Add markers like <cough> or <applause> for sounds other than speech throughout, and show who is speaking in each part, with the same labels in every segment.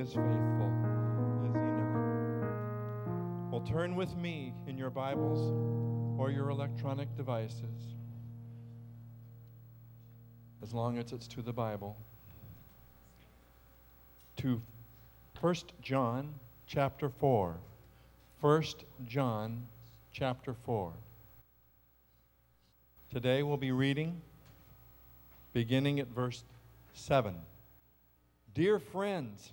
Speaker 1: is faithful, is he not? Well, turn with me in your Bibles or your electronic devices, as long as it's to the Bible, to 1 John chapter 4. 1 John chapter 4. Today we'll be reading beginning at verse 7. Dear friends,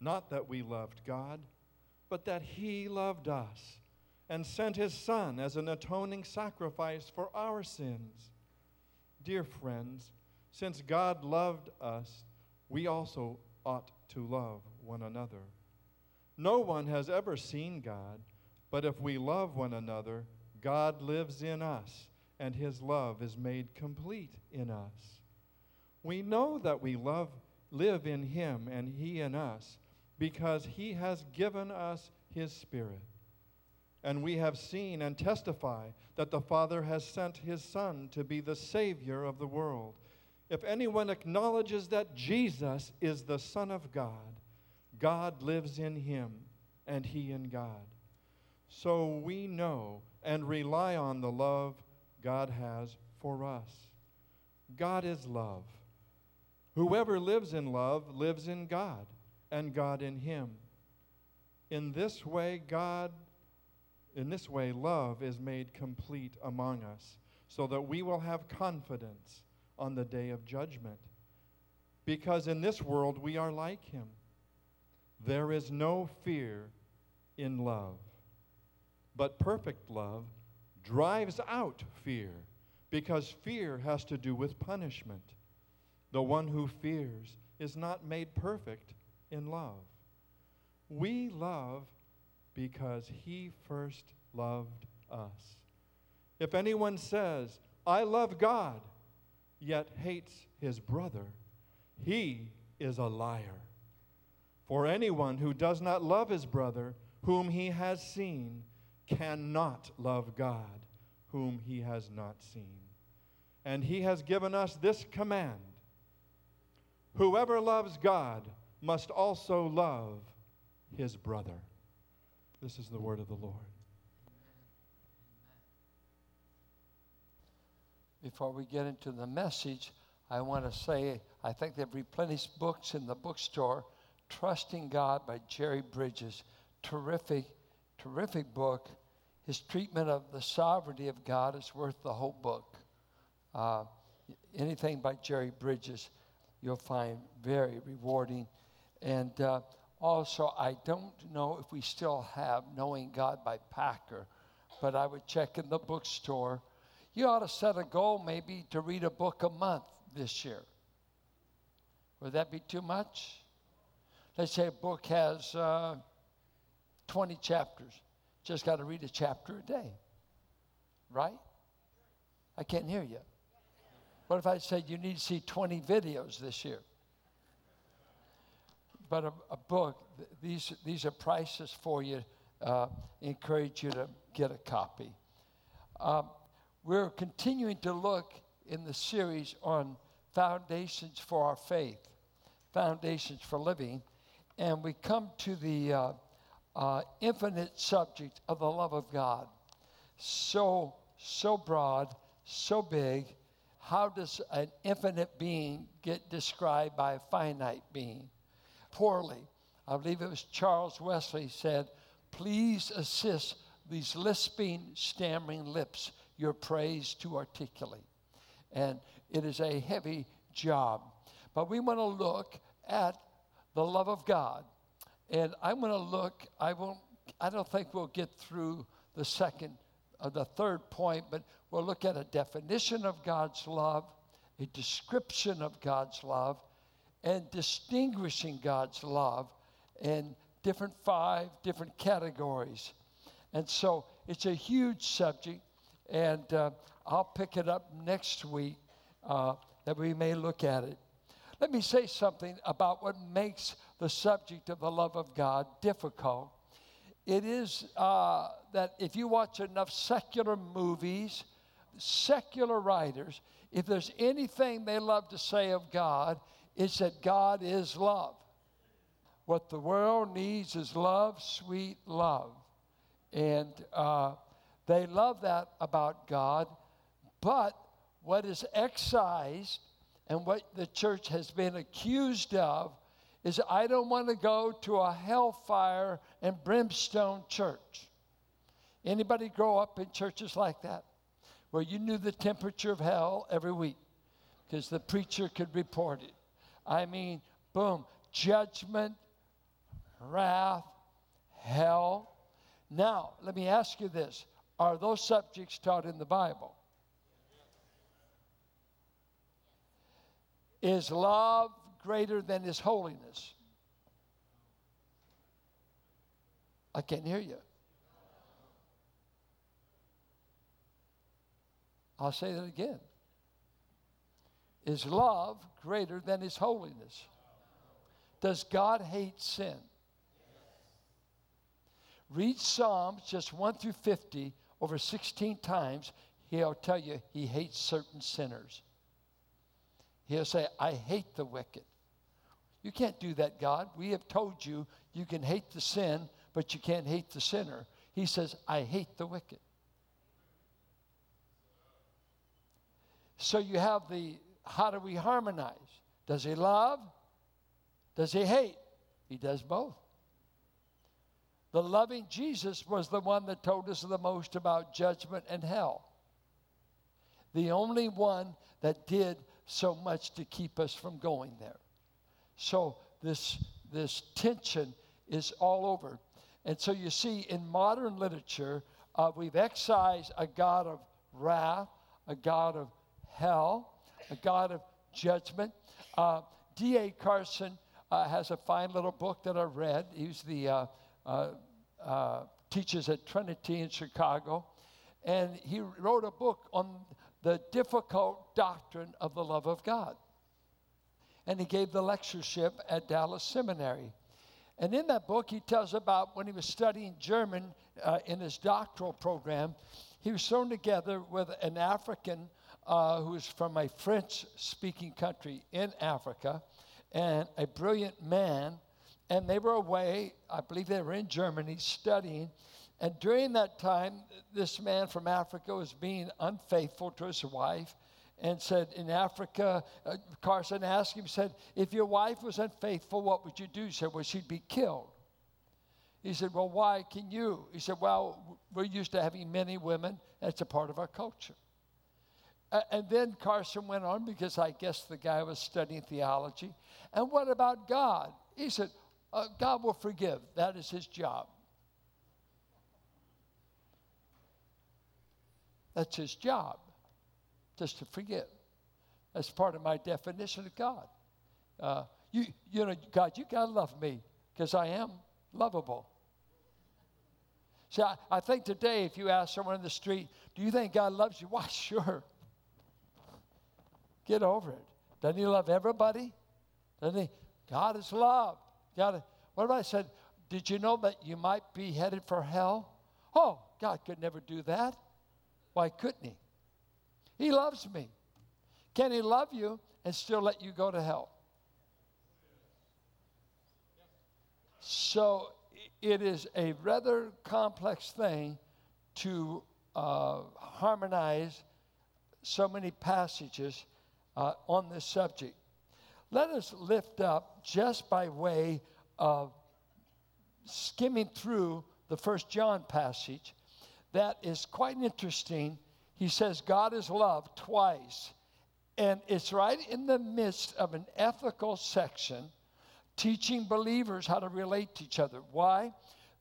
Speaker 1: Not that we loved God, but that he loved us and sent his Son as an atoning sacrifice for our sins. Dear friends, since God loved us, we also ought to love one another. No one has ever seen God, but if we love one another, God lives in us, and his love is made complete in us. We know that we love, live in him and he in us, because he has given us his Spirit. And we have seen and testify that the Father has sent his Son to be the Savior of the world. If anyone acknowledges that Jesus is the Son of God, God lives in him, and he in God. So we know and rely on the love God has for us. God is love. Whoever lives in love lives in God, and God in him. In this way, God, in this way, love is made complete among us, so that we will have confidence on the day of judgment. Because in this world we are like him. There is no fear in love. But perfect love drives out fear because fear has to do with punishment. The one who fears is not made perfect in love. We love because he first loved us. If anyone says, I love God, yet hates his brother, he is a liar. For anyone who does not love his brother, whom he has seen, cannot love God, whom he has not seen. And he has given us this command Whoever loves God must also love his brother. This is the word of the Lord.
Speaker 2: Before we get into the message, I want to say I think they've replenished books in the bookstore Trusting God by Jerry Bridges. Terrific, terrific book. His treatment of the sovereignty of God is worth the whole book. Uh, anything by Jerry Bridges, you'll find very rewarding. And uh, also, I don't know if we still have Knowing God by Packer, but I would check in the bookstore. You ought to set a goal maybe to read a book a month this year. Would that be too much? Let's say a book has uh, 20 chapters. Just got to read a chapter a day. Right? I can't hear you. What if I said you need to see 20 videos this year? But a, a book, these, these are prices for you. Uh, encourage you to get a copy. Um, we're continuing to look in the series on foundations for our faith, foundations for living and we come to the uh, uh, infinite subject of the love of God. So, so broad, so big. How does an infinite being get described by a finite being? Poorly. I believe it was Charles Wesley said, Please assist these lisping, stammering lips your praise to articulate. And it is a heavy job. But we want to look at the love of God. And I'm going to look, I won't, I don't think we'll get through the second, uh, the third point, but we'll look at a definition of God's love, a description of God's love, and distinguishing God's love, in different five different categories. And so it's a huge subject, and uh, I'll pick it up next week uh, that we may look at it. Let me say something about what makes the subject of the love of God difficult. It is uh, that if you watch enough secular movies, secular writers, if there's anything they love to say of God, it's that God is love. What the world needs is love, sweet love. And uh, they love that about God. But what is excised and what the church has been accused of is I don't want to go to a hellfire and brimstone church. Anybody grow up in churches like that? Where you knew the temperature of hell every week because the preacher could report it. I mean, boom, judgment, wrath, hell. Now, let me ask you this Are those subjects taught in the Bible? Is love greater than his holiness? I can't hear you. I'll say that again. Is love greater than his holiness? Does God hate sin? Read Psalms just 1 through 50 over 16 times. He'll tell you he hates certain sinners. He'll say, I hate the wicked. You can't do that, God. We have told you you can hate the sin, but you can't hate the sinner. He says, I hate the wicked. So you have the how do we harmonize? Does he love? Does he hate? He does both. The loving Jesus was the one that told us the most about judgment and hell. The only one that did so much to keep us from going there. So this, this tension is all over. And so you see, in modern literature, uh, we've excised a God of wrath, a God of hell, a God of judgment. Uh, D.A. Carson uh, has a fine little book that I read. He's the uh, uh, uh, teaches at Trinity in Chicago, and he wrote a book on the difficult doctrine of the love of God. And he gave the lectureship at Dallas Seminary. And in that book, he tells about when he was studying German uh, in his doctoral program, he was thrown together with an African uh, who was from a French speaking country in Africa and a brilliant man. And they were away, I believe they were in Germany studying. And during that time, this man from Africa was being unfaithful to his wife and said, In Africa, uh, Carson asked him, said, If your wife was unfaithful, what would you do? He said, Well, she'd be killed. He said, Well, why can you? He said, Well, we're used to having many women. That's a part of our culture. And then Carson went on because I guess the guy was studying theology. And what about God? He said, uh, God will forgive. That is his job. That's his job, just to forgive. That's part of my definition of God. Uh, you, you know, God, you got to love me because I am lovable. See, I, I think today, if you ask someone in the street, do you think God loves you? <laughs> Why, sure. Get over it. Doesn't he love everybody? Doesn't he? God is love. God, what if I said, did you know that you might be headed for hell? Oh, God could never do that. Why couldn't He? He loves me. Can He love you and still let you go to hell? So it is a rather complex thing to uh, harmonize so many passages uh, on this subject. Let us lift up just by way of skimming through the first John passage that is quite interesting. He says God is love twice. And it's right in the midst of an ethical section teaching believers how to relate to each other. Why?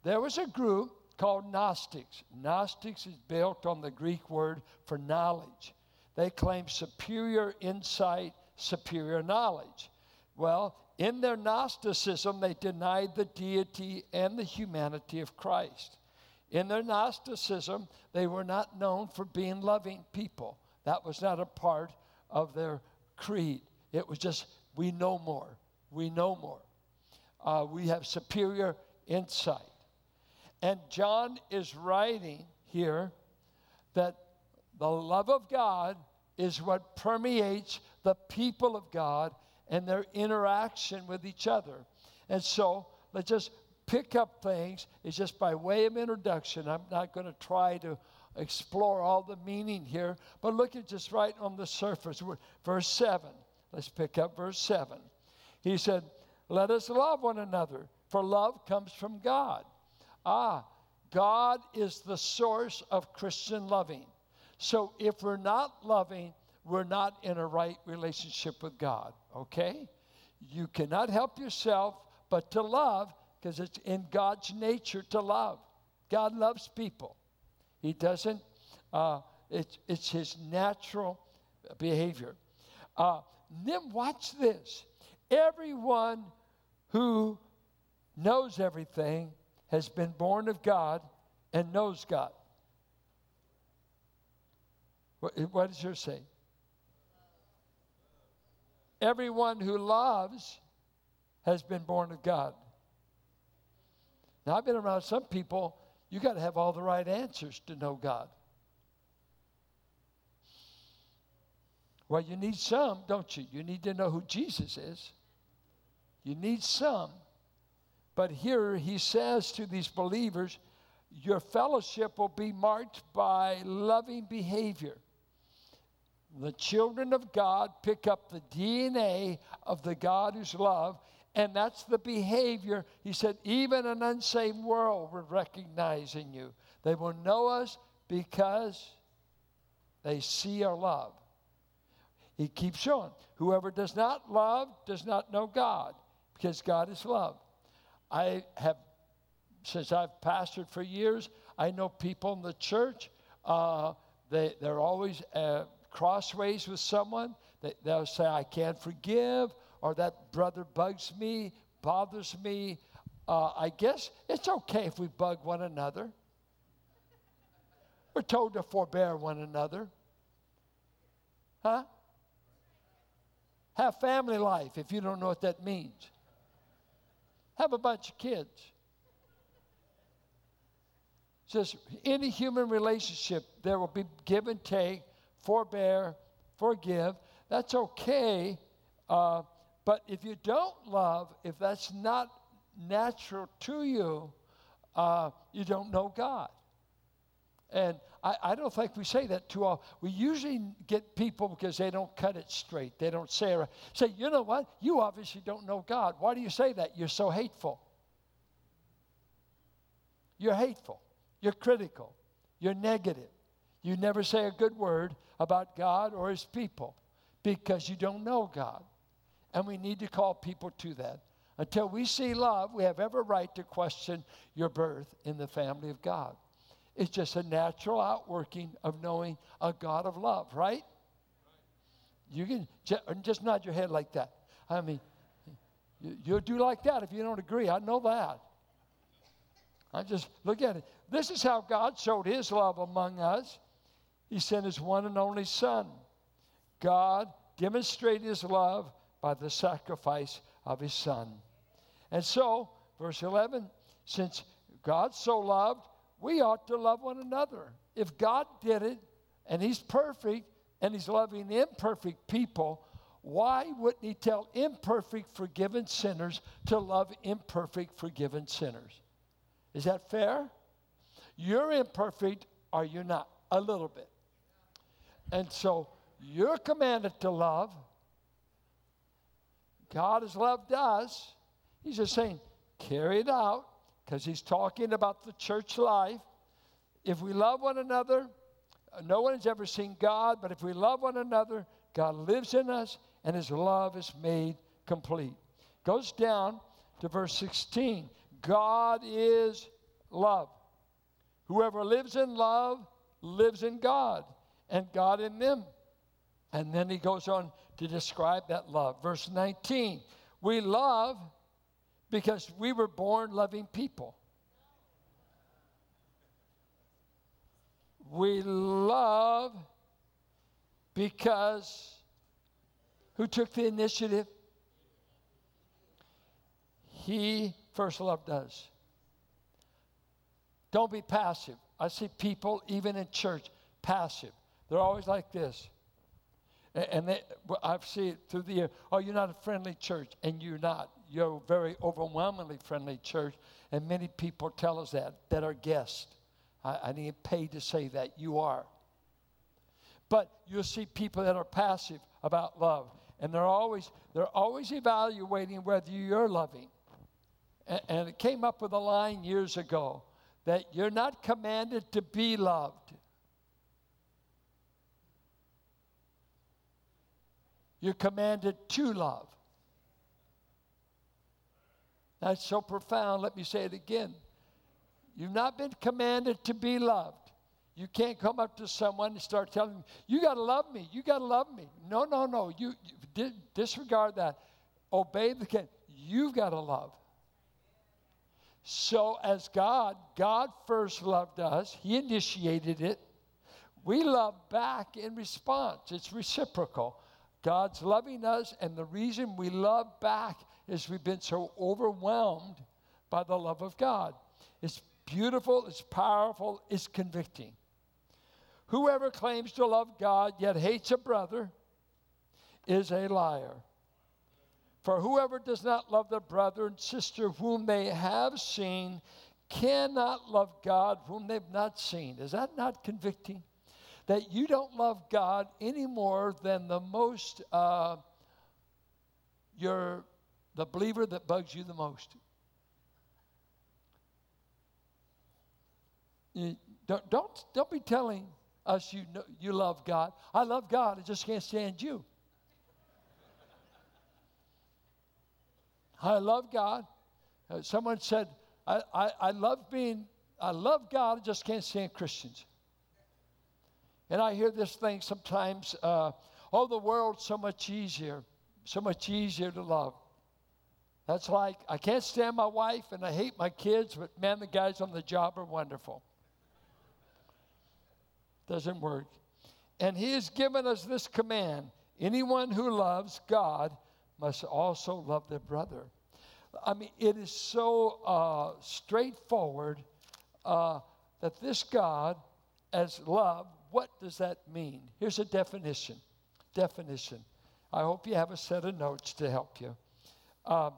Speaker 2: There was a group called Gnostics. Gnostics is built on the Greek word for knowledge. They claim superior insight, superior knowledge. Well, in their Gnosticism, they denied the deity and the humanity of Christ. In their Gnosticism, they were not known for being loving people. That was not a part of their creed. It was just, we know more. We know more. Uh, we have superior insight. And John is writing here that the love of God is what permeates the people of God and their interaction with each other. And so let's just pick up things. It's just by way of introduction. I'm not going to try to explore all the meaning here, but look at just right on the surface. Verse 7. Let's pick up verse 7. He said, Let us love one another, for love comes from God. Ah, God is the source of Christian loving. So if we're not loving, we're not in a right relationship with God, okay? You cannot help yourself but to love because it's in God's nature to love. God loves people. He doesn't, uh, it's, it's his natural behavior. Uh, then watch this. Everyone who knows everything has been born of God and knows God. What, what does yours say? Everyone who loves has been born of God. Now, I've been around some people, you got to have all the right answers to know God. Well, you need some, don't you? You need to know who Jesus is. You need some. But here he says to these believers, your fellowship will be marked by loving behavior. The children of God pick up the DNA of the God who's love, and that's the behavior. He said, even an unsaved world will recognize in you. They will know us because they see our love. He keeps showing. Whoever does not love does not know God, because God is love. I have, since I've pastored for years, I know people in the church, uh, they, they're always uh, crossways with someone. They, they'll say, I can't forgive, or that brother bugs me, bothers me. Uh, I guess it's okay if we bug one another. We're told to forbear one another. Huh? Have family life if you don't know what that means. Have a bunch of kids. Just any human relationship, there will be give and take, forbear, forgive. That's okay. Uh, but if you don't love, if that's not natural to you, uh, you don't know God. And I, I, don't think we say that too often. We usually get people because they don't cut it straight. They don't say, say, you know what? You obviously don't know God. Why do you say that? You're so hateful. You're hateful. You're critical. You're negative. You never say a good word about God or his people because you don't know God. And we need to call people to that. Until we see love, we have every right to question your birth in the family of God. It's just a natural outworking of knowing a God of love, right? You can just nod your head like that. I mean, you'll do like that if you don't agree. I know that. I just look at it. This is how God showed his love among us. He sent his one and only Son. God demonstrated his love by the sacrifice of his Son. And so, verse 11, since God so loved, we ought to love one another. If God did it and He's perfect and He's loving imperfect people, why wouldn't He tell imperfect, forgiven sinners to love imperfect, forgiven sinners? Is that fair? You're imperfect, are you're not? A little bit. And so you're commanded to love. God has loved us. He's just saying, carry it out because he's talking about the church life. If we love one another, no one has ever seen God, but if we love one another, God lives in us and his love is made complete. Goes down to verse 16. God is love. Whoever lives in love lives in God and God in them. And then he goes on to describe that love. Verse 19 We love because we were born loving people. We love because who took the initiative? He first loved us. Don't be passive. I see people, even in church, passive. They're always like this. And they, I've seen it through the year. Oh, you're not a friendly church. And you're not. You're a very overwhelmingly friendly church. And many people tell us that, that are guests. I, I didn't pay to say that. You are. But you'll see people that are passive about love. And they're always, they're always evaluating whether you're loving. And, and it came up with a line years ago that you're not commanded to be loved. You're commanded to love. That's so profound. Let me say it again. You've not been commanded to be loved. You can't come up to someone and start telling them, You got to love me. You got to love me. No, no, no. You, you disregard that. Obey the command. You've got to love. So, as God, God first loved us, He initiated it. We love back in response, it's reciprocal. God's loving us, and the reason we love back is we've been so overwhelmed by the love of God. It's beautiful, it's powerful, it's convicting. Whoever claims to love God yet hates a brother is a liar. For whoever does not love their brother and sister whom they have seen cannot love God whom they've not seen. Is that not convicting? That you don't love God any more than the most, uh, your, the believer that bugs you the most. You, don't, don't, don't be telling us you, know, you love God. I love God, I just can't stand you. I love God. Uh, someone said, I, I, I love being, I love God, I just can't stand Christians. And I hear this thing sometimes, uh, oh, the world's so much easier, so much easier to love. That's like, I can't stand my wife and I hate my kids, but man, the guys on the job are wonderful. Doesn't work. And he has given us this command anyone who loves God must also love their brother. I mean, it is so uh, straightforward uh, that this God, as love, what does that mean? Here's a definition. Definition. I hope you have a set of notes to help you. Uh,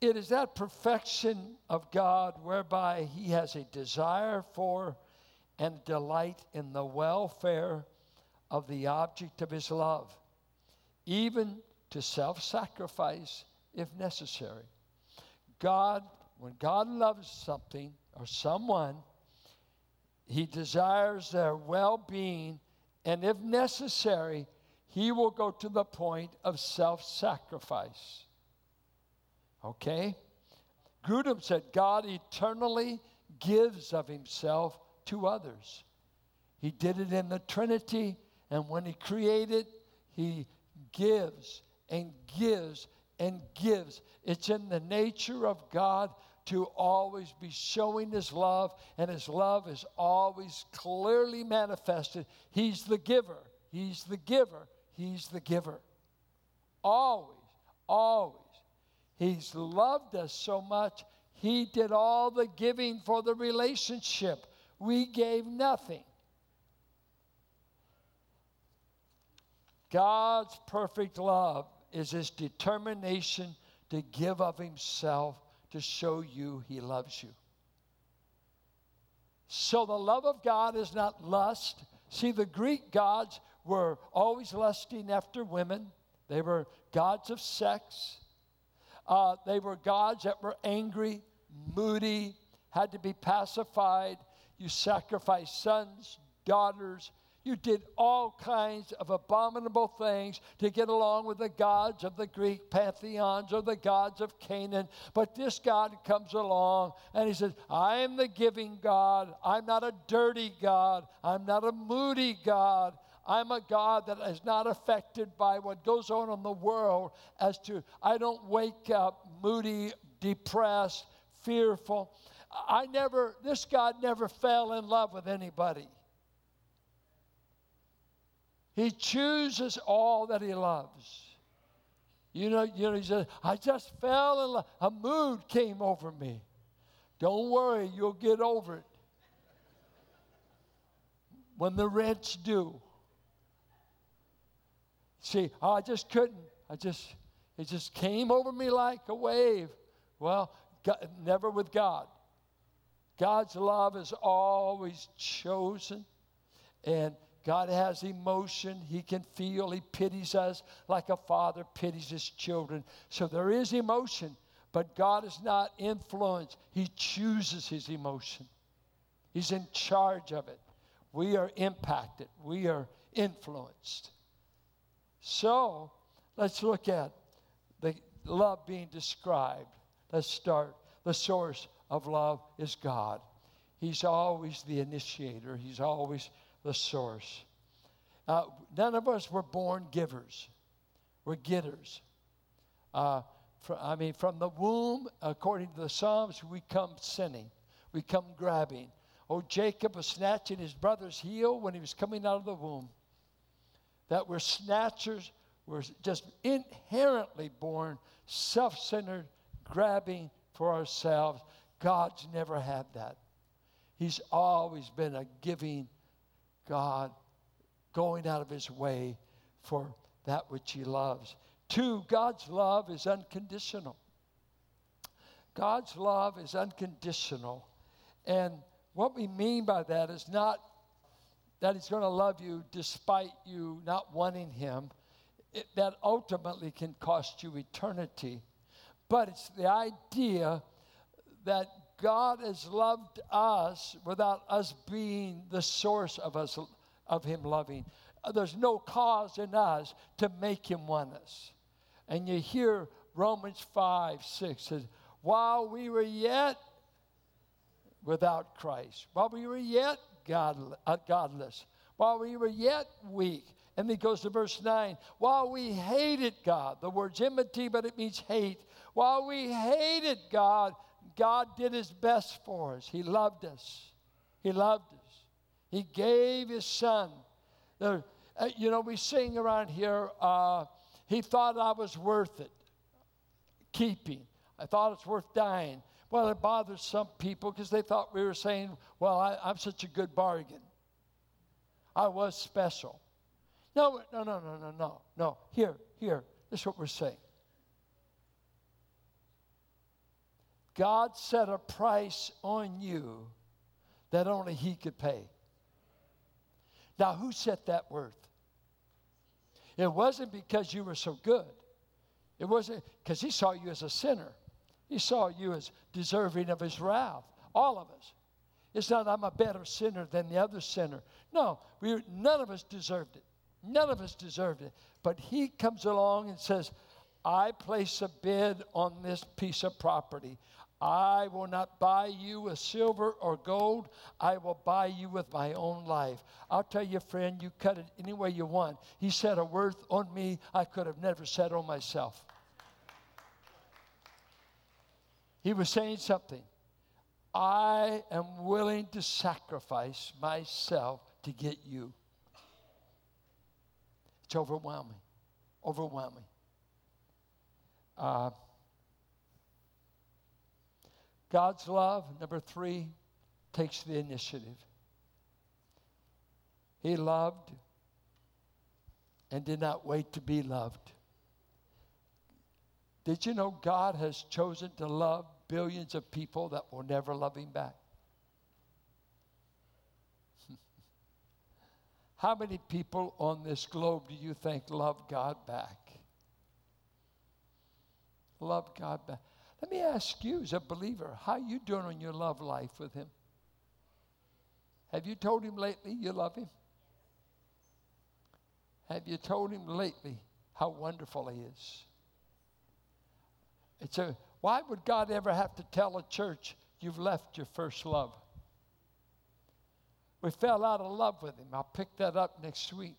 Speaker 2: it is that perfection of God whereby He has a desire for and delight in the welfare of the object of His love even to self sacrifice if necessary. God, when God loves something or someone, He desires their well being, and if necessary, He will go to the point of self sacrifice. Okay? Grudem said, God eternally gives of Himself to others. He did it in the Trinity, and when He created, He gives and gives and gives. It's in the nature of God to always be showing His love, and His love is always clearly manifested. He's the giver. He's the giver. He's the giver. Always, always. He's loved us so much, He did all the giving for the relationship. We gave nothing. God's perfect love is his determination to give of himself to show you he loves you. So the love of God is not lust. See, the Greek gods were always lusting after women, they were gods of sex. Uh, they were gods that were angry, moody, had to be pacified. You sacrificed sons, daughters, you did all kinds of abominable things to get along with the gods of the Greek pantheons or the gods of Canaan. But this God comes along and he says, I am the giving God. I'm not a dirty God. I'm not a moody God. I'm a God that is not affected by what goes on in the world as to I don't wake up moody, depressed, fearful. I never, this God never fell in love with anybody. He chooses all that he loves. You know, you know, he says, I just fell in love. A mood came over me. Don't worry, you'll get over it. When the rent's due. See, oh, I just couldn't. I just, it just came over me like a wave. Well, God, never with God. God's love is always chosen. And God has emotion. He can feel. He pities us like a father pities his children. So there is emotion, but God is not influenced. He chooses his emotion, He's in charge of it. We are impacted, we are influenced. So let's look at the love being described. Let's start. The source of love is God. He's always the initiator, He's always the source. Uh, none of us were born givers, we're getters. Uh, I mean, from the womb, according to the Psalms, we come sinning, we come grabbing. Oh, Jacob was snatching his brother's heel when he was coming out of the womb. That we're snatchers, we're just inherently born self centered, grabbing for ourselves. God's never had that. He's always been a giving God, going out of his way for that which he loves. Two, God's love is unconditional. God's love is unconditional. And what we mean by that is not that he's going to love you despite you not wanting him. It, that ultimately can cost you eternity. But it's the idea that God has loved us without us being the source of us of him loving. There's no cause in us to make him want us. And you hear Romans 5, 6 says, while we were yet without Christ, while we were yet God, uh, godless, while we were yet weak. And he goes to verse 9. While we hated God, the word's enmity, but it means hate. While we hated God, God did his best for us. He loved us. He loved us. He gave his son. Uh, you know, we sing around here, uh, he thought I was worth it keeping. I thought it's worth dying. Well, it bothers some people because they thought we were saying, well, I, I'm such a good bargain. I was special. No, no, no, no, no, no, no. Here, here. This is what we're saying. God set a price on you that only He could pay. Now, who set that worth? It wasn't because you were so good. It wasn't because He saw you as a sinner. He saw you as deserving of His wrath. All of us. It's not I'm a better sinner than the other sinner. No, we, none of us deserved it. None of us deserved it. But He comes along and says, I place a bid on this piece of property. I will not buy you with silver or gold. I will buy you with my own life. I'll tell you, friend, you cut it any way you want. He set a worth on me I could have never set on myself. He was saying something. I am willing to sacrifice myself to get you. It's overwhelming. Overwhelming. Uh, God's love, number three, takes the initiative. He loved and did not wait to be loved. Did you know God has chosen to love billions of people that will never love Him back? <laughs> How many people on this globe do you think love God back? Love God back. Let me ask you, as a believer, how you doing on your love life with Him? Have you told Him lately you love Him? Have you told Him lately how wonderful He is? It's a, why would God ever have to tell a church you've left your first love? We fell out of love with Him. I'll pick that up next week.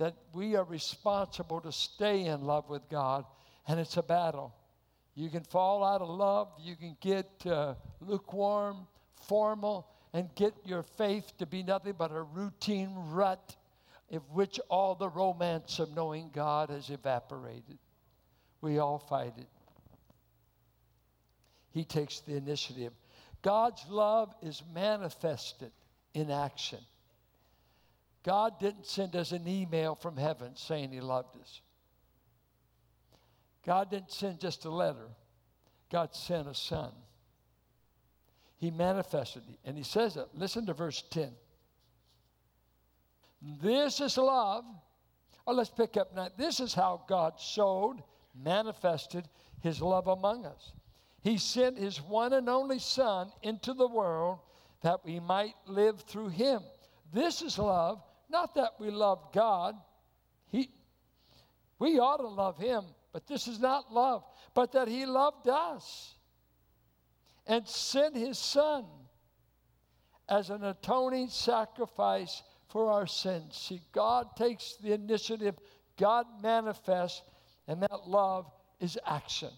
Speaker 2: that we are responsible to stay in love with God, and it's a battle. You can fall out of love, you can get uh, lukewarm, formal, and get your faith to be nothing but a routine rut of which all the romance of knowing God has evaporated. We all fight it. He takes the initiative. God's love is manifested in action. God didn't send us an email from heaven saying He loved us. God didn't send just a letter, God sent a son. He manifested. And He says it. Listen to verse 10. This is love. Oh, let's pick up now. This is how God showed, manifested His love among us. He sent His one and only Son into the world that we might live through Him. This is love. Not that we love God. He, we ought to love him, but this is not love, but that he loved us and sent his son as an atoning sacrifice for our sins. See, God takes the initiative, God manifests, and that love is action.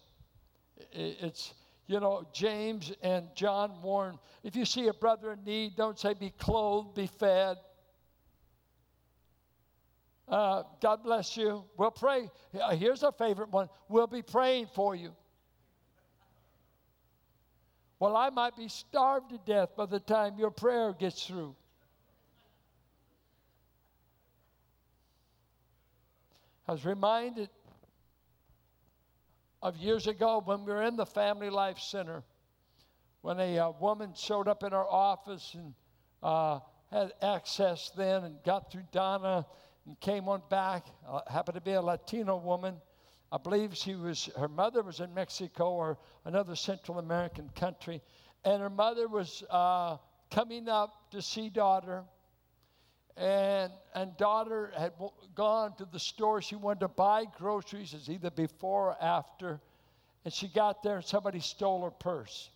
Speaker 2: It's, you know, James and John warn if you see a brother in need, don't say, be clothed, be fed. Uh, God bless you. We'll pray. Here's our favorite one. We'll be praying for you. Well, I might be starved to death by the time your prayer gets through. I was reminded of years ago when we were in the Family Life Center, when a uh, woman showed up in our office and uh, had access then and got through Donna came on back. Uh, happened to be a Latino woman. I believe she was, her mother was in Mexico or another Central American country. And her mother was uh, coming up to see daughter. And, and daughter had gone to the store. She wanted to buy groceries, it's either before or after. And she got there and somebody stole her purse.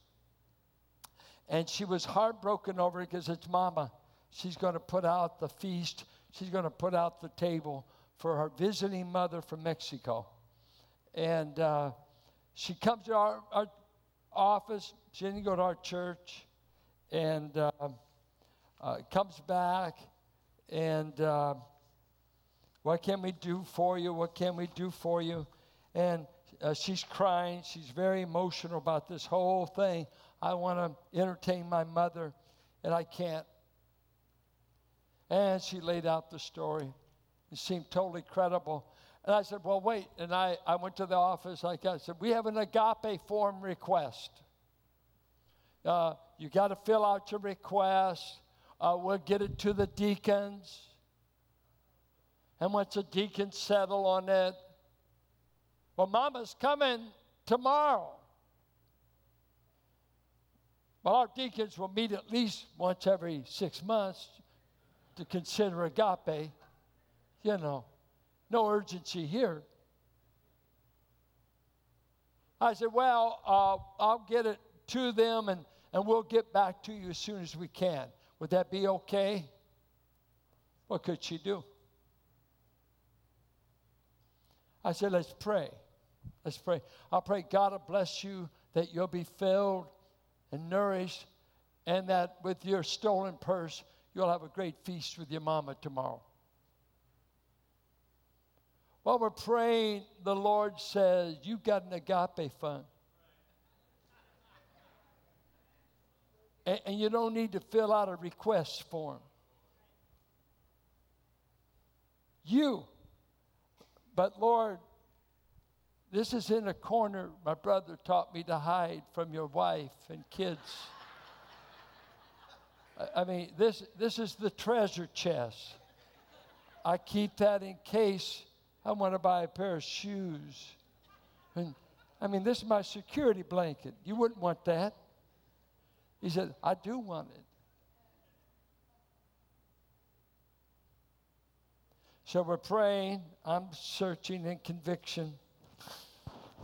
Speaker 2: And she was heartbroken over it because it's mama. She's going to put out the feast she's going to put out the table for her visiting mother from Mexico. And uh, she comes to our, our, office. She didn't go to our church. And uh, uh, comes back. And uh, what can we do for you? What can we do for you? And uh, she's crying. She's very emotional about this whole thing. I want to entertain my mother, and I can't. And she laid out the story. It seemed totally credible. And I said, Well, wait. And I, I went to the office. I said, We have an agape form request. Uh, you got to fill out your request. Uh, we'll get it to the deacons. And once the deacons settle on it, well, Mama's coming tomorrow. Well, our deacons will meet at least once every six months to consider agape. You know, no urgency here. I said, Well, uh, I'll get it to them and, and we'll get back to you as soon as we can. Would that be okay? What could she do? I said, Let's pray. Let's pray. I'll pray God will bless you, that you'll be filled and nourished, and that with your stolen purse, You'll have a great feast with your mama tomorrow. While we're praying, the Lord says, You've got an agape fund. And, and you don't need to fill out a request form. You. But Lord, this is in a corner my brother taught me to hide from your wife and kids. I mean, this, this is the treasure chest. I keep that in case I want to buy a pair of shoes. And I mean, this is my security blanket. You wouldn't want that. He said, I do want it. So we're praying. I'm searching in conviction.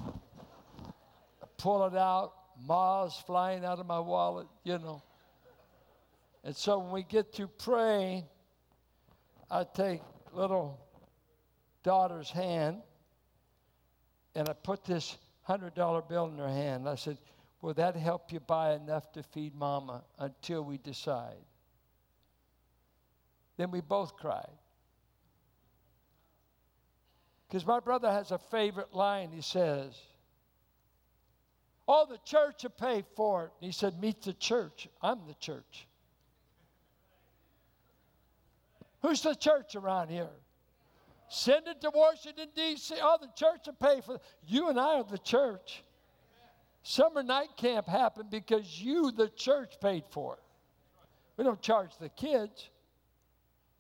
Speaker 2: I pull it out. Ma's flying out of my wallet, you know. And so when we get to praying, I take little daughter's hand, and I put this $100 bill in her hand. I said, Will that help you buy enough to feed mama until we decide? Then we both cried. Because my brother has a favorite line. He says, Oh, the church will pay for it. And he said, Meet the church. I'm the church. Who's the church around here? Send it to Washington, D.C. Oh, the church will pay for it. You and I are the church. Summer night camp happened because you, the church, paid for it. We don't charge the kids.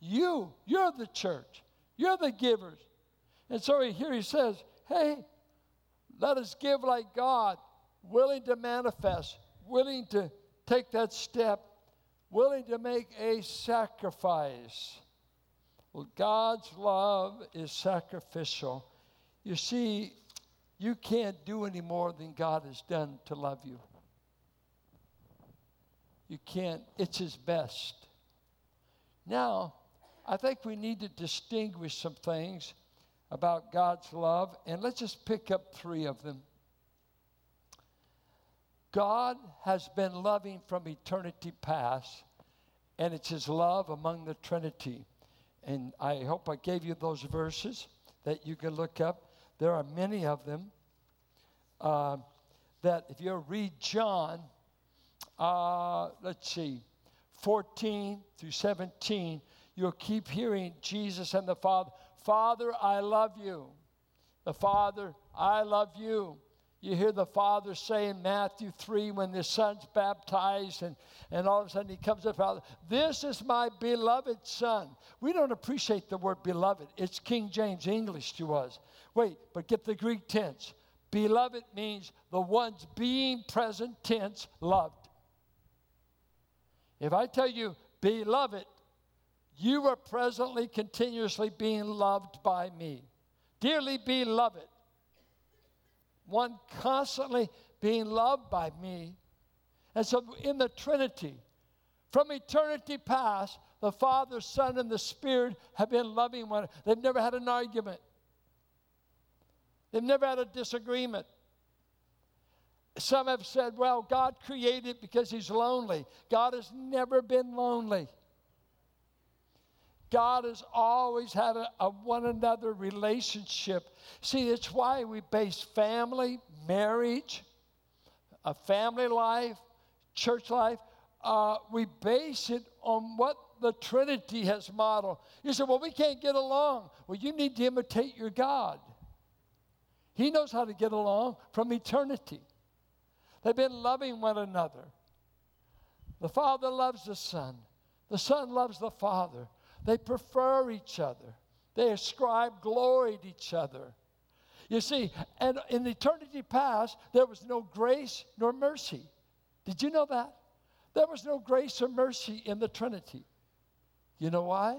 Speaker 2: You, you're the church. You're the givers. And so here he says, hey, let us give like God, willing to manifest, willing to take that step, willing to make a sacrifice. God's love is sacrificial. You see, you can't do any more than God has done to love you. You can't, it's His best. Now, I think we need to distinguish some things about God's love, and let's just pick up three of them. God has been loving from eternity past, and it's His love among the Trinity. And I hope I gave you those verses that you can look up. There are many of them uh, that if you read John, uh, let's see, 14 through 17, you'll keep hearing Jesus and the Father, Father, I love you. The Father, I love you. You hear the Father say in Matthew 3 when the Son's baptized, and, and all of a sudden he comes up, Father, this is my beloved Son. We don't appreciate the word beloved. It's King James English to us. Wait, but get the Greek tense. Beloved means the ones being present tense loved. If I tell you, beloved, you are presently, continuously being loved by me. Dearly beloved, one constantly being loved by me. And so in the Trinity, from eternity past, the Father, Son, and the Spirit have been loving one. They've never had an argument. They've never had a disagreement. Some have said, well, God created because He's lonely. God has never been lonely. God has always had a, a, one another relationship. See, it's why we base family, marriage, a family life, church life. Uh, we base it on what the Trinity has modeled. You say, well, we can't get along. Well, you need to imitate your God. He knows how to get along from eternity. They've been loving one another. The Father loves the Son, the Son loves the Father. They prefer each other, they ascribe glory to each other. You see, and in eternity past, there was no grace nor mercy. Did you know that? There was no grace or mercy in the Trinity. You know why?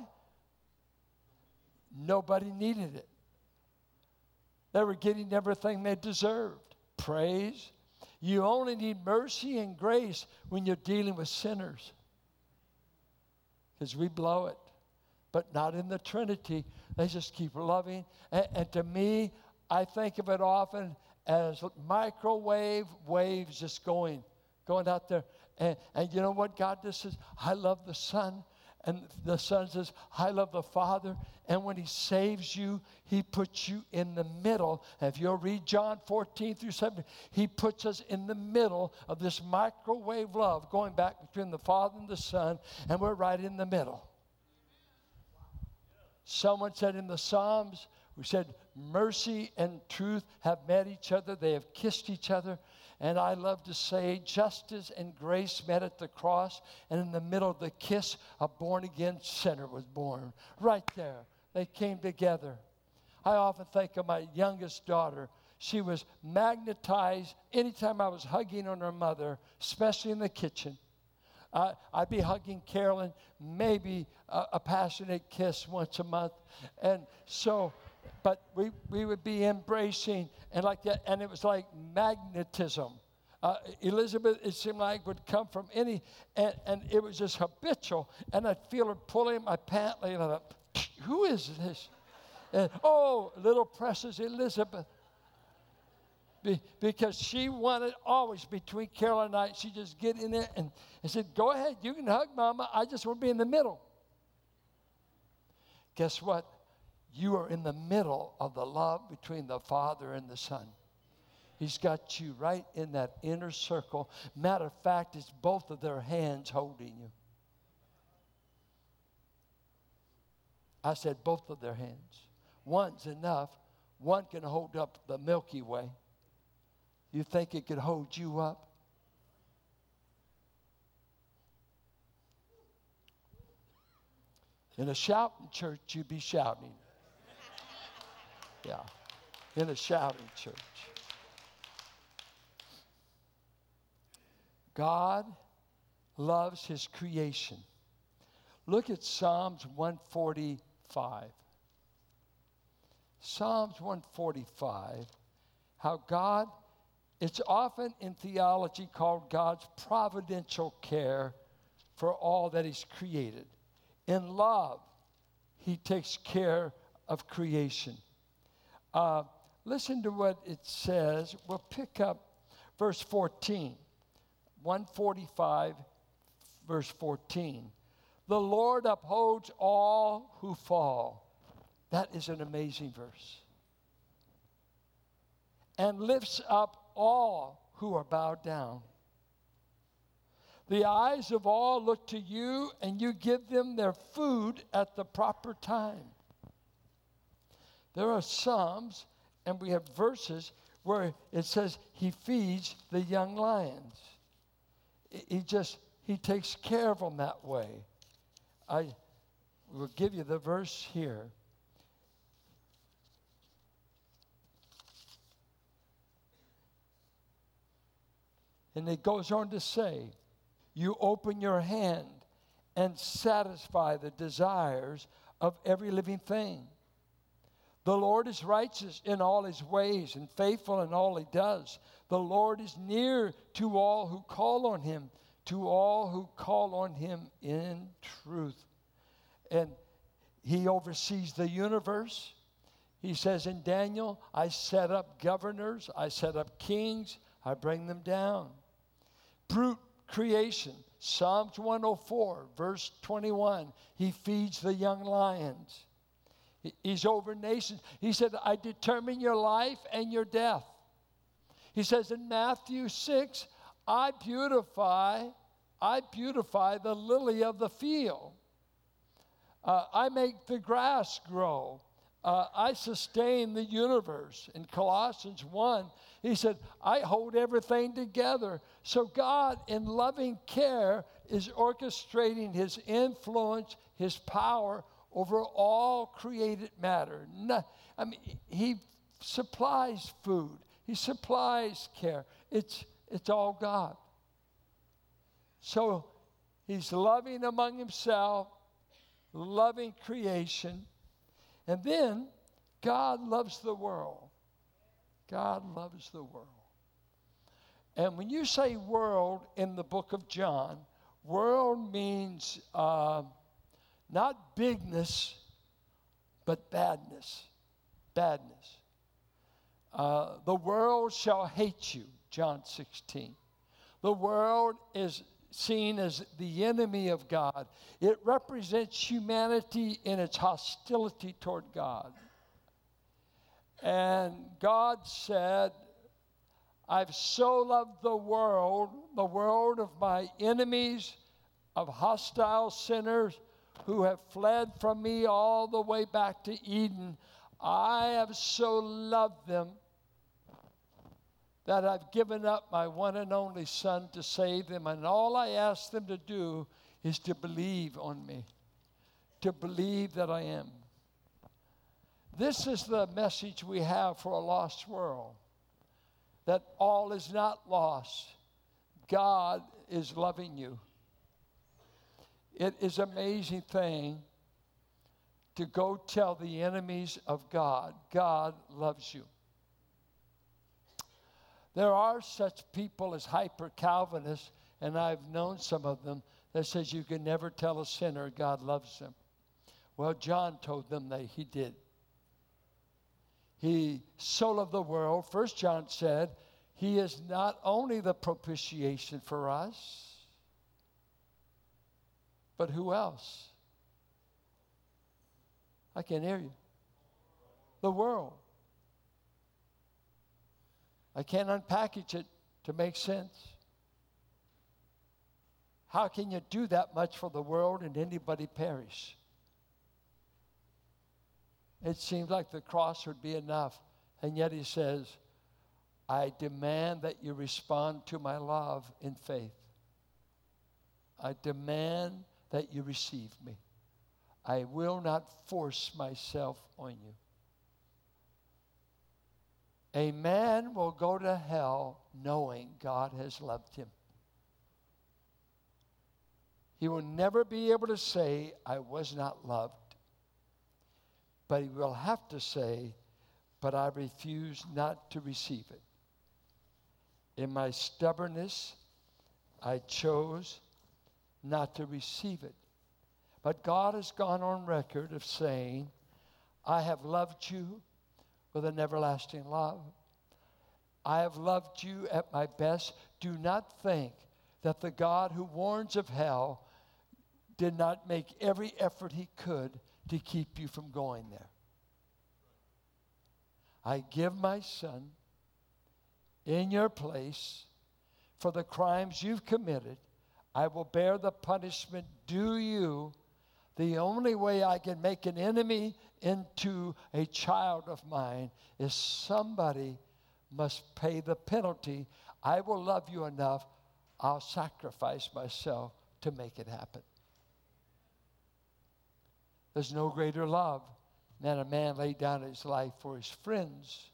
Speaker 2: Nobody needed it. They were getting everything they deserved praise. You only need mercy and grace when you're dealing with sinners. Because we blow it. But not in the Trinity. They just keep loving. And, and to me, I think of it often as microwave waves just going, going out there. And, and you know what God does? Says, I love the Son and the Son says, I love the Father. And when He saves you, He puts you in the middle. If you'll read John 14 through 17, He puts us in the middle of this microwave love going back between the Father and the Son, and we're right in the middle. Someone said in the Psalms, we said, mercy and truth have met each other, they have kissed each other. And I love to say, justice and grace met at the cross, and in the middle of the kiss, a born again sinner was born. Right there. They came together. I often think of my youngest daughter. She was magnetized anytime I was hugging on her mother, especially in the kitchen. Uh, I'd be hugging Carolyn, maybe a, a passionate kiss once a month. And so, but we, we would be embracing and like that, and it was like magnetism. Uh, Elizabeth, it seemed like would come from any, and, and it was just habitual, and I'd feel her pulling my pant leg, and I thought, who is this? And oh, little precious Elizabeth. Be, because she wanted always between Carol and I, she just get in there and, and said, Go ahead, you can hug mama. I just want to be in the middle. Guess what? You are in the middle of the love between the Father and the Son. He's got you right in that inner circle. Matter of fact, it's both of their hands holding you. I said both of their hands. One's enough. One can hold up the Milky Way. You think it could hold you up? In a shouting church, you'd be shouting. Yeah, in a shouting church. God loves his creation. Look at Psalms 145. Psalms 145, how God, it's often in theology called God's providential care for all that He's created. In love, He takes care of creation. Uh, listen to what it says. We'll pick up verse 14. 145, verse 14. The Lord upholds all who fall. That is an amazing verse. And lifts up all who are bowed down. The eyes of all look to you, and you give them their food at the proper time. There are Psalms, and we have verses where it says, He feeds the young lions he just he takes care of them that way. I will give you the verse here. And it goes on to say, You open your hand and satisfy the desires of every living thing. The Lord is righteous in all his ways and faithful in all he does. The Lord is near to all who call on him, to all who call on him in truth. And he oversees the universe. He says in Daniel, I set up governors, I set up kings, I bring them down. Brute creation, Psalms 104, verse 21, he feeds the young lions. He's over nations. He said, I determine your life and your death. He says in Matthew 6, I beautify, I beautify the lily of the field. Uh, I make the grass grow. Uh, I sustain the universe. In Colossians 1, he said, I hold everything together. So God, in loving care, is orchestrating his influence, his power over all created matter. No, I mean, he supplies food. He supplies care. It's, it's all God. So he's loving among himself, loving creation. And then God loves the world. God loves the world. And when you say world in the book of John, world means uh, not bigness, but badness. Badness. Uh, the world shall hate you, John 16. The world is seen as the enemy of God. It represents humanity in its hostility toward God. And God said, I've so loved the world, the world of my enemies, of hostile sinners who have fled from me all the way back to Eden. I have so loved them that I've given up my one and only Son to save them, and all I ask them to do is to believe on me, to believe that I am. This is the message we have for a lost world that all is not lost. God is loving you. It is amazing thing to go tell the enemies of God, God loves you. There are such people as hyper Calvinists, and I've known some of them that says you can never tell a sinner God loves them. Well, John told them that he did. He so loved the world. First John said, He is not only the propitiation for us, but who else? I can't hear you. The world. I can't unpackage it to make sense. How can you do that much for the world and anybody perish? It seems like the cross would be enough. And yet he says, I demand that you respond to my love in faith. I demand that you receive me. I will not force myself on you. A man will go to hell knowing God has loved him. He will never be able to say, I was not loved. But he will have to say, But I refuse not to receive it. In my stubbornness, I chose not to receive it. But God has gone on record of saying, I have loved you with an everlasting love. I have loved you at my best. Do not think that the God who warns of hell did not make every effort he could to keep you from going there. I give my son in your place for the crimes you've committed. I will bear the punishment due you. The only way I can make an enemy into a child of mine is somebody must pay the penalty. I will love you enough, I'll sacrifice myself to make it happen. There's no greater love than a man lay down his life for his friends.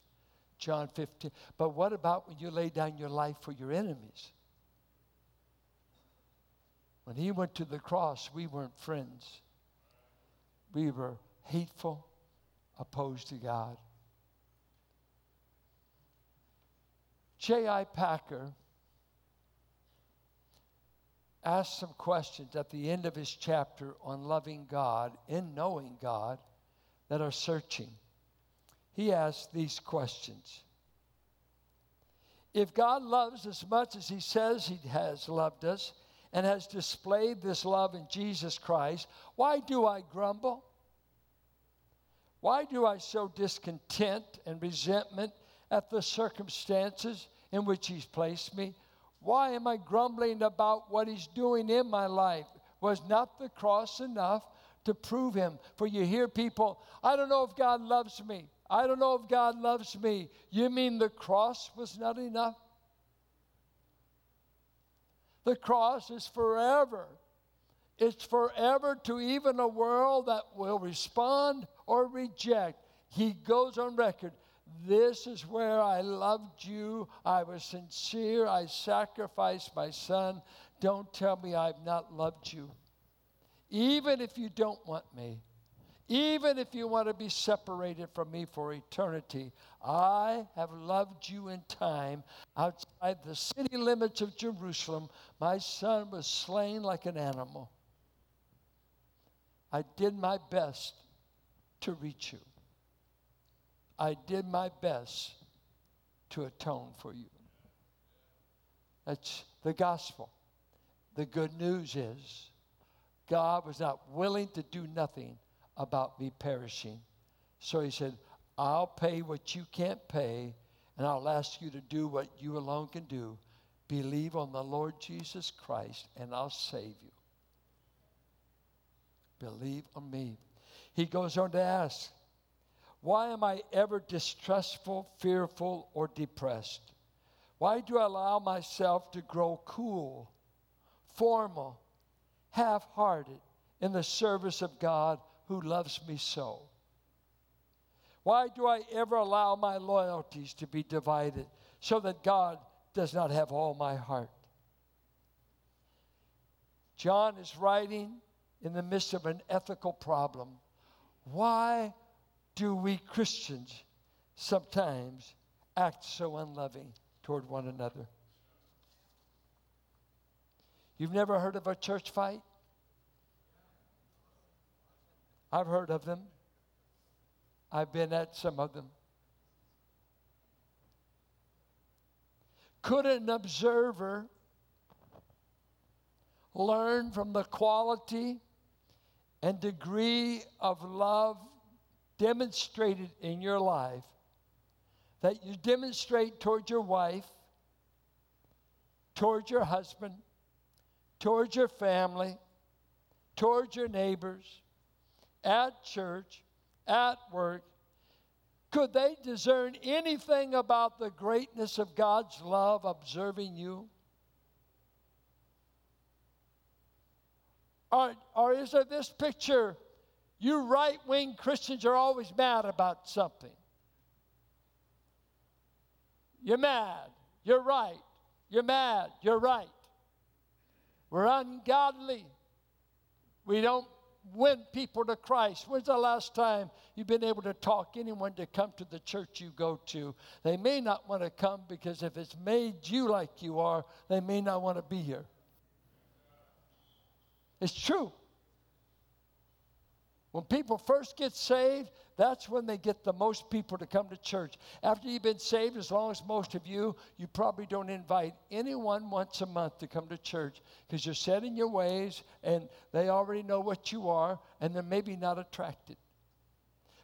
Speaker 2: John 15. But what about when you lay down your life for your enemies? When he went to the cross, we weren't friends. We were hateful, opposed to God. J.I. Packer asked some questions at the end of his chapter on loving God and knowing God that are searching. He asks these questions. If God loves as much as He says He has loved us and has displayed this love in Jesus Christ, why do I grumble? Why do I show discontent and resentment at the circumstances in which He's placed me? Why am I grumbling about what He's doing in my life? Was not the cross enough to prove Him? For you hear people, I don't know if God loves me. I don't know if God loves me. You mean the cross was not enough? The cross is forever. It's forever to even a world that will respond or reject. He goes on record this is where I loved you. I was sincere. I sacrificed my son. Don't tell me I've not loved you. Even if you don't want me, even if you want to be separated from me for eternity, I have loved you in time. Outside the city limits of Jerusalem, my son was slain like an animal. I did my best to reach you. I did my best to atone for you. That's the gospel. The good news is God was not willing to do nothing about me perishing. So he said, I'll pay what you can't pay, and I'll ask you to do what you alone can do. Believe on the Lord Jesus Christ, and I'll save you. Believe on me. He goes on to ask, why am I ever distrustful, fearful, or depressed? Why do I allow myself to grow cool, formal, half hearted in the service of God who loves me so? Why do I ever allow my loyalties to be divided so that God does not have all my heart? John is writing in the midst of an ethical problem. Why do we Christians sometimes act so unloving toward one another? You've never heard of a church fight? I've heard of them. I've been at some of them. Could an observer learn from the quality and degree of love demonstrated in your life that you demonstrate toward your wife, towards your husband, towards your family, towards your neighbors, at church, at work, could they discern anything about the greatness of God's love observing you? Or, or is there this picture? You right wing Christians are always mad about something. You're mad. You're right. You're mad. You're right. We're ungodly. We don't win people to Christ. When's the last time you've been able to talk anyone to come to the church you go to? They may not want to come because if it's made you like you are, they may not want to be here. It's true. When people first get saved, that's when they get the most people to come to church. After you've been saved, as long as most of you, you probably don't invite anyone once a month to come to church because you're set in your ways and they already know what you are and they're maybe not attracted.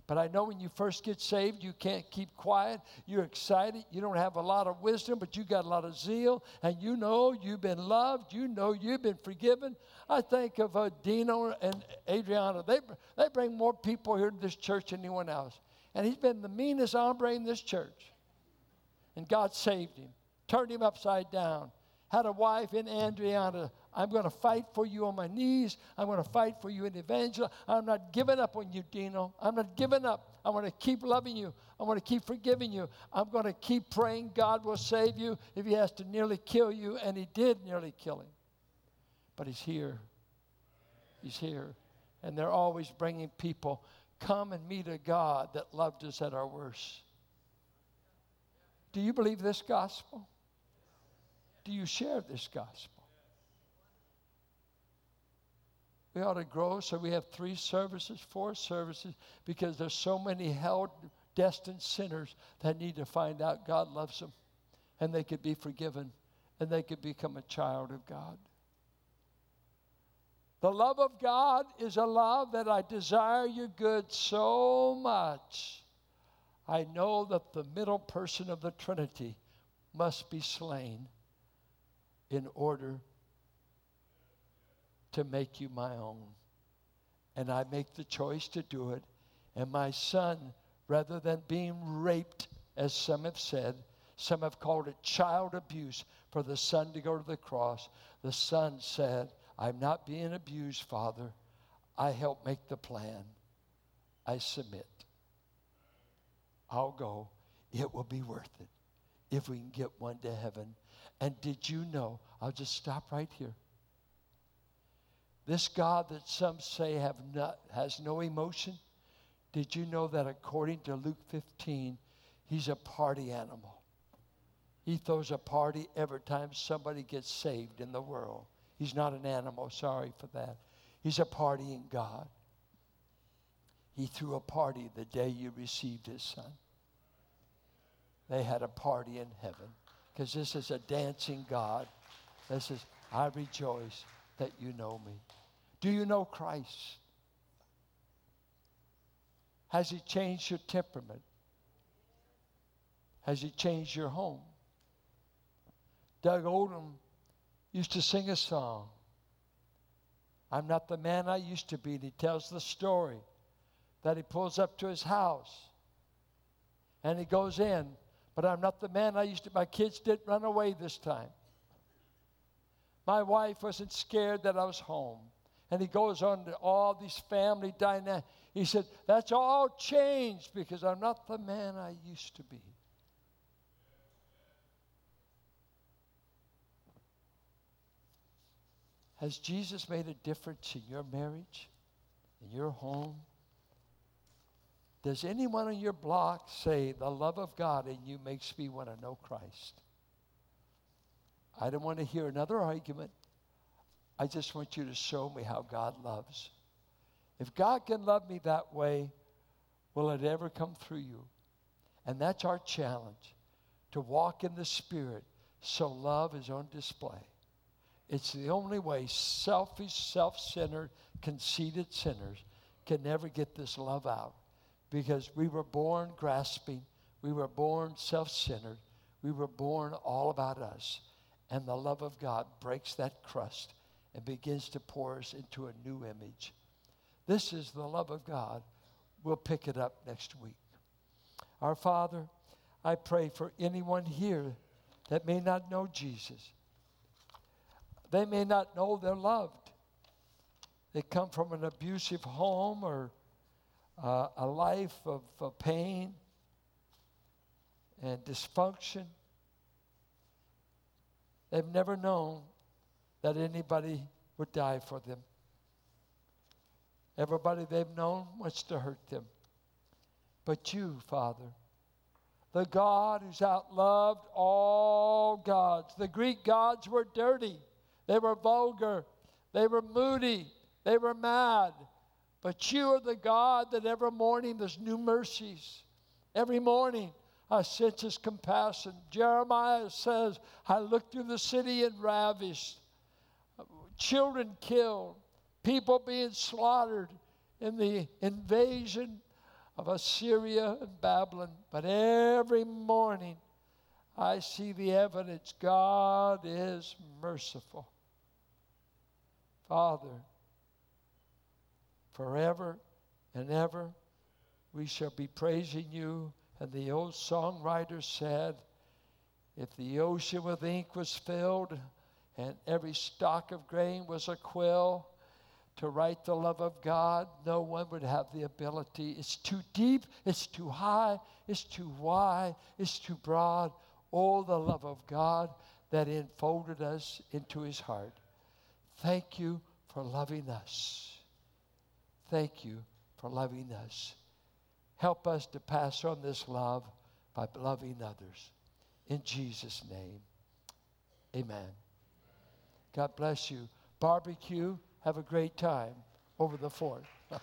Speaker 2: But I know when you first get saved, you can't keep quiet. You're excited. You don't have a lot of wisdom, but you got a lot of zeal. And you know you've been loved. You know you've been forgiven. I think of uh, Dino and Adriana. They, they bring more people here to this church than anyone else. And he's been the meanest hombre in this church. And God saved him, turned him upside down. Had a wife in Adriana I'm going to fight for you on my knees. I'm going to fight for you in evangel. I'm not giving up on you, Dino. I'm not giving up. I want to keep loving you. I want to keep forgiving you. I'm going to keep praying God will save you if He has to nearly kill you, and He did nearly kill him. But He's here. He's here. And they're always bringing people, come and meet a God that loved us at our worst. Do you believe this gospel? Do you share this gospel? We ought to grow so we have three services, four services, because there's so many held, destined sinners that need to find out God loves them and they could be forgiven and they could become a child of God. The love of God is a love that I desire your good so much. I know that the middle person of the Trinity must be slain in order to make you my own. And I make the choice to do it. And my son, rather than being raped, as some have said, some have called it child abuse for the son to go to the cross. The son said, I'm not being abused, Father. I help make the plan. I submit. I'll go. It will be worth it if we can get one to heaven. And did you know? I'll just stop right here. This God that some say have not, has no emotion, did you know that according to Luke 15, he's a party animal? He throws a party every time somebody gets saved in the world. He's not an animal, sorry for that. He's a partying God. He threw a party the day you received his son. They had a party in heaven because this is a dancing God. This is, I rejoice that you know me. Do you know Christ? Has He changed your temperament? Has He changed your home? Doug Oldham used to sing a song. I'm not the man I used to be. And he tells the story that he pulls up to his house and he goes in, but I'm not the man I used to. My kids didn't run away this time. My wife wasn't scared that I was home. And he goes on to all these family dynamics. He said, That's all changed because I'm not the man I used to be. Has Jesus made a difference in your marriage, in your home? Does anyone on your block say, The love of God in you makes me want to know Christ? I don't want to hear another argument. I just want you to show me how God loves. If God can love me that way, will it ever come through you? And that's our challenge to walk in the Spirit So love is on display. It's the only way selfish, self centered, conceited sinners can never get this love out because we were born grasping, we were born self centered, we were born all about us. And the love of God breaks that crust and begins to pour us into a new image. This is the love of God. We'll pick it up next week. Our Father, I pray for anyone here that may not know Jesus. They may not know they're loved. They come from an abusive home or uh, a life of pain and dysfunction. They've never known that anybody would die for them. Everybody they've known wants to hurt them. But you, Father, the God who's outloved all gods. The Greek gods were dirty, they were vulgar, they were moody, they were mad. But you are the God that every morning there's new mercies. Every morning I sense his compassion. Jeremiah says, I looked through the city and ravished, children killed, people being slaughtered in the invasion of Assyria and Babylon. But every morning I see the evidence God is merciful. Father, forever and ever we shall be praising you and the old songwriter said, If the ocean with ink was filled, and every stalk of grain was a quill, to write the love of God, no one would have the ability. It's too deep, it's too high, it's too wide, it's too broad. All the love of God that enfolded us into his heart. Thank you for loving us. Thank you for loving us. Help us to pass on this love by loving others. In Jesus' name, amen. God bless you. Barbecue, have a great time over the fort. <laughs>